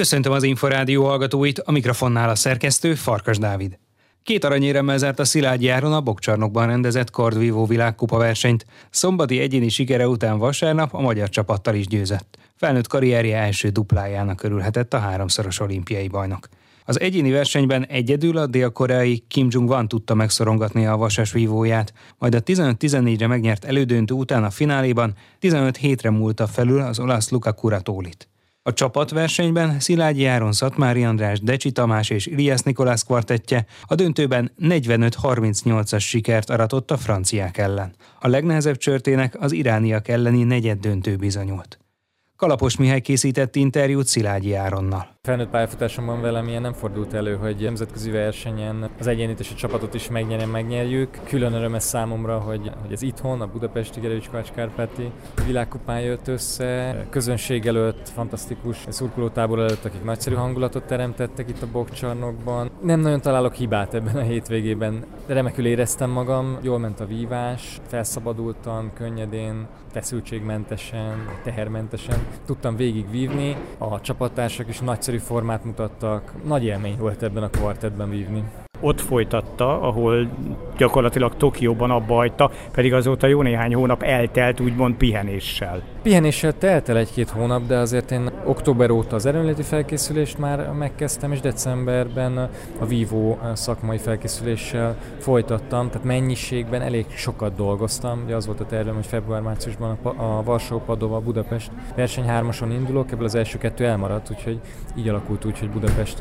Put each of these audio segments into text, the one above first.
Köszöntöm az Inforádió hallgatóit, a mikrofonnál a szerkesztő Farkas Dávid. Két aranyéremmel zárt a Szilágyi Áron a Bokcsarnokban rendezett kardvívó világkupa versenyt. Szombati egyéni sikere után vasárnap a magyar csapattal is győzött. Felnőtt karrierje első duplájának örülhetett a háromszoros olimpiai bajnok. Az egyéni versenyben egyedül a dél-koreai Kim Jong-wan tudta megszorongatni a vasas vívóját, majd a 15-14-re megnyert elődöntő után a fináléban 15 hétre múlta felül az olasz Luca Curatólit. A csapatversenyben Szilágyi Áron, Szatmári András, Decsi Tamás és Ilias Nikolász kvartettje a döntőben 45-38-as sikert aratott a franciák ellen. A legnehezebb csörtének az irániak elleni negyed döntő bizonyult. Kalapos Mihály készített interjút Szilágyi Áronnal. Felnőtt pályafutásomban velem ilyen nem fordult elő, hogy nemzetközi versenyen az egyénit és a csapatot is megnyerjen, megnyerjük. Külön öröm ez számomra, hogy, hogy ez itthon, a Budapesti Gerőcs Kárpáti világkupán jött össze. Közönség előtt, fantasztikus szurkolótábor előtt, akik nagyszerű hangulatot teremtettek itt a bokcsarnokban. Nem nagyon találok hibát ebben a hétvégében, de remekül éreztem magam, jól ment a vívás, felszabadultam, könnyedén, feszültségmentesen, tehermentesen. Tudtam végigvívni, a csapattársak is nagyszerű nagyszerű formát mutattak. Nagy élmény volt ebben a kvartetben vívni ott folytatta, ahol gyakorlatilag Tokióban abba hagyta, pedig azóta jó néhány hónap eltelt úgymond pihenéssel. Pihenéssel telt el egy-két hónap, de azért én október óta az erőnléti felkészülést már megkezdtem, és decemberben a Vivo szakmai felkészüléssel folytattam, tehát mennyiségben elég sokat dolgoztam. Ugye az volt a tervem, hogy február-márciusban a Varsó Padova Budapest verseny hármason indulok, ebből az első kettő elmaradt, úgyhogy így alakult úgy, hogy Budapest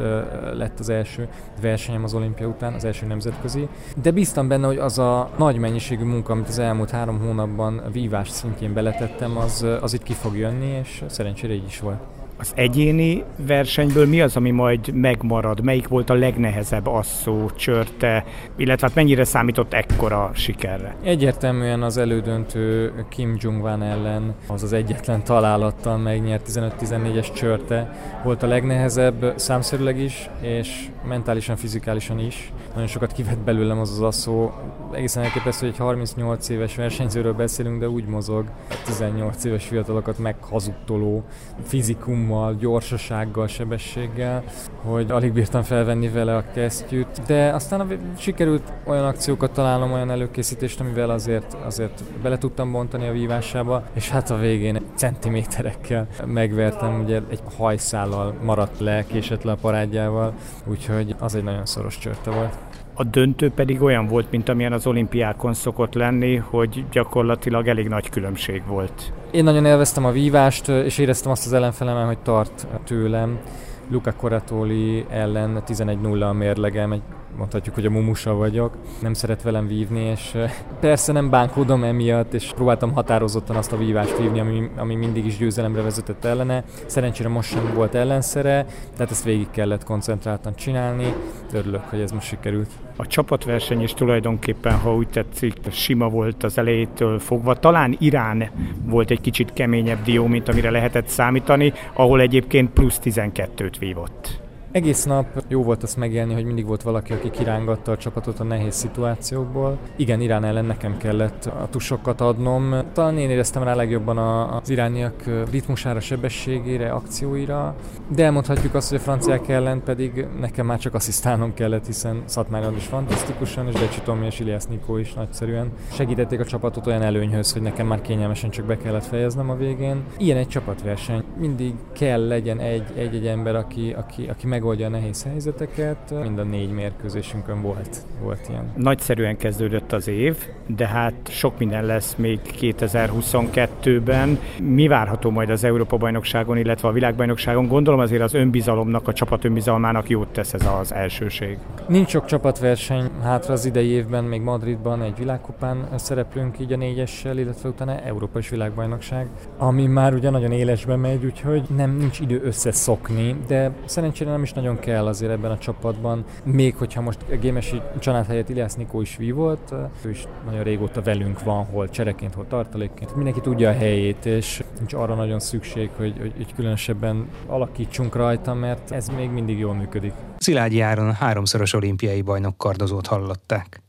lett az első versenyem az olimpia után, az első nemzetközi. De bíztam benne, hogy az a nagy mennyiségű munka, amit az elmúlt három hónapban vívás szintjén beletettem, az, az itt ki fog jönni, és szerencsére így is volt. Az egyéni versenyből mi az, ami majd megmarad? Melyik volt a legnehezebb asszó, csörte, illetve hát mennyire számított ekkora sikerre? Egyértelműen az elődöntő Kim Jong-wan ellen az az egyetlen találattal megnyert 15-14-es csörte volt a legnehezebb számszerűleg is, és mentálisan, fizikálisan is. Nagyon sokat kivett belőlem az az asszó. Egészen elképesztő, hogy egy 38 éves versenyzőről beszélünk, de úgy mozog, 18 éves fiatalokat meghazudtoló fizikum ritmummal, gyorsasággal, sebességgel, hogy alig bírtam felvenni vele a kesztyűt, de aztán sikerült olyan akciókat találnom, olyan előkészítést, amivel azért, azért bele tudtam bontani a vívásába, és hát a végén centiméterekkel megvertem, ugye egy hajszállal maradt le, késett le a parádjával, úgyhogy az egy nagyon szoros csörte volt. A döntő pedig olyan volt, mint amilyen az olimpiákon szokott lenni, hogy gyakorlatilag elég nagy különbség volt. Én nagyon élveztem a vívást, és éreztem azt az ellenfelemen, hogy tart tőlem. Luca Coratoli ellen 11-0 a mérlegem, egy mondhatjuk, hogy a mumusa vagyok, nem szeret velem vívni, és persze nem bánkódom emiatt, és próbáltam határozottan azt a vívást vívni, ami, ami mindig is győzelemre vezetett ellene. Szerencsére most sem volt ellenszere, tehát ezt végig kellett koncentráltan csinálni. Örülök, hogy ez most sikerült. A csapatverseny is tulajdonképpen, ha úgy tetszik, sima volt az elejétől fogva. Talán Irán volt egy kicsit keményebb dió, mint amire lehetett számítani, ahol egyébként plusz 12-t vívott. Egész nap jó volt azt megélni, hogy mindig volt valaki, aki kirángatta a csapatot a nehéz szituációkból. Igen, Irán ellen nekem kellett a tusokat adnom. Talán én éreztem rá legjobban az irániak ritmusára, sebességére, akcióira, de elmondhatjuk azt, hogy a franciák ellen pedig nekem már csak asszisztálnom kellett, hiszen Szatmárjon is fantasztikusan, és Decsi Tomi és Ilias Nikó is nagyszerűen segítették a csapatot olyan előnyhöz, hogy nekem már kényelmesen csak be kellett fejeznem a végén. Ilyen egy csapatverseny. Mindig kell legyen egy-egy ember, aki, aki, aki meg megoldja a nehéz helyzeteket. Mind a négy mérkőzésünkön volt, volt ilyen. Nagyszerűen kezdődött az év, de hát sok minden lesz még 2022-ben. Mi várható majd az Európa-bajnokságon, illetve a világbajnokságon? Gondolom azért az önbizalomnak, a csapat önbizalmának jót tesz ez az elsőség. Nincs sok csapatverseny hátra az idei évben, még Madridban egy világkupán szereplünk így a négyessel, illetve utána Európa és világbajnokság, ami már ugye nagyon élesbe megy, úgyhogy nem nincs idő összeszokni, de szerencsére nem is nagyon kell azért ebben a csapatban. Még hogyha most a Gémesi család helyett Iliász Nikó is volt, ő is nagyon régóta velünk van, hol csereként, hol tartalékként. Mindenki tudja a helyét, és nincs arra nagyon szükség, hogy, hogy, hogy különösebben alakítsunk rajta, mert ez még mindig jól működik. Szilágyi Áron háromszoros olimpiai bajnok kardozót hallották.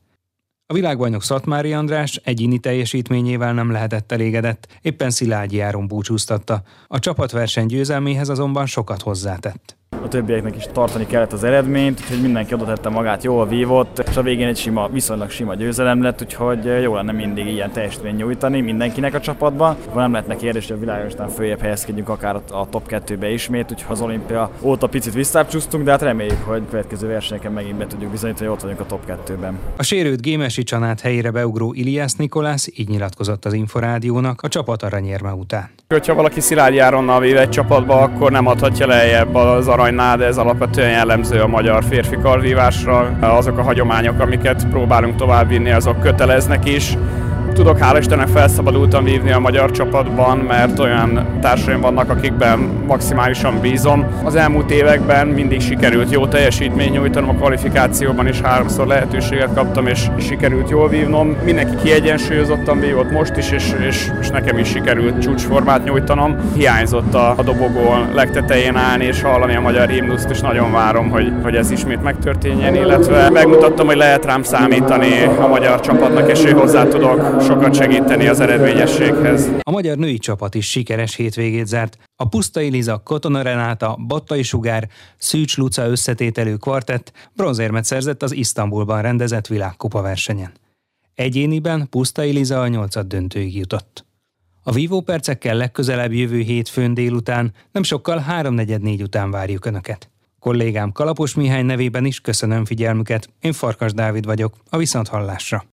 A világbajnok Szatmári András egyéni teljesítményével nem lehetett elégedett, éppen Szilágyi Áron búcsúztatta. A csapatverseny győzelméhez azonban sokat hozzátett. A többieknek is tartani kellett az eredményt, úgyhogy mindenki oda tette magát, jól vívott, és a végén egy sima, viszonylag sima győzelem lett, úgyhogy jó lenne mindig ilyen teljesítmény nyújtani mindenkinek a csapatban. Akkor nem lehetne kérdés, hogy a világon aztán följebb helyezkedjünk akár a top 2-be ismét, úgyhogy az olimpia óta picit visszábcsúsztunk, de hát reméljük, hogy következő versenyeken megint be tudjuk bizonyítani, hogy ott vagyunk a top 2-ben. A sérült Gémesi Csanát helyére beugró Iliász Nikolász így nyilatkozott az Inforádiónak a csapat aranyérme után. Hogyha valaki Szilágyi Áronnal véve egy csapatba, akkor nem adhatja lejjebb az aranynál, de ez alapvetően jellemző a magyar férfi karvívásra. Azok a hagyományok, amiket próbálunk továbbvinni, azok köteleznek is tudok hál' Istennek felszabadultan vívni a magyar csapatban, mert olyan társaim vannak, akikben maximálisan bízom. Az elmúlt években mindig sikerült jó teljesítmény nyújtanom, a kvalifikációban is háromszor lehetőséget kaptam, és sikerült jól vívnom. Mindenki kiegyensúlyozottan vívott most is, és, és, és nekem is sikerült csúcsformát nyújtanom. Hiányzott a, a dobogón legtetején állni és hallani a magyar himnuszt, és nagyon várom, hogy, hogy ez ismét megtörténjen, illetve megmutattam, hogy lehet rám számítani a magyar csapatnak, és hogy hozzá tudok sokat segíteni az eredményességhez. A magyar női csapat is sikeres hétvégét zárt. A Pusztai Liza, Kotona Renáta, Battai Sugár, Szűcs Luca összetételő kvartett bronzérmet szerzett az Isztambulban rendezett világkupa versenyen. Egyéniben Pusztai Liza a nyolcad döntőig jutott. A vívó percekkel legközelebb jövő hétfőn délután, nem sokkal 3.44 után várjuk Önöket. Kollégám Kalapos Mihály nevében is köszönöm figyelmüket, én Farkas Dávid vagyok, a Viszonthallásra.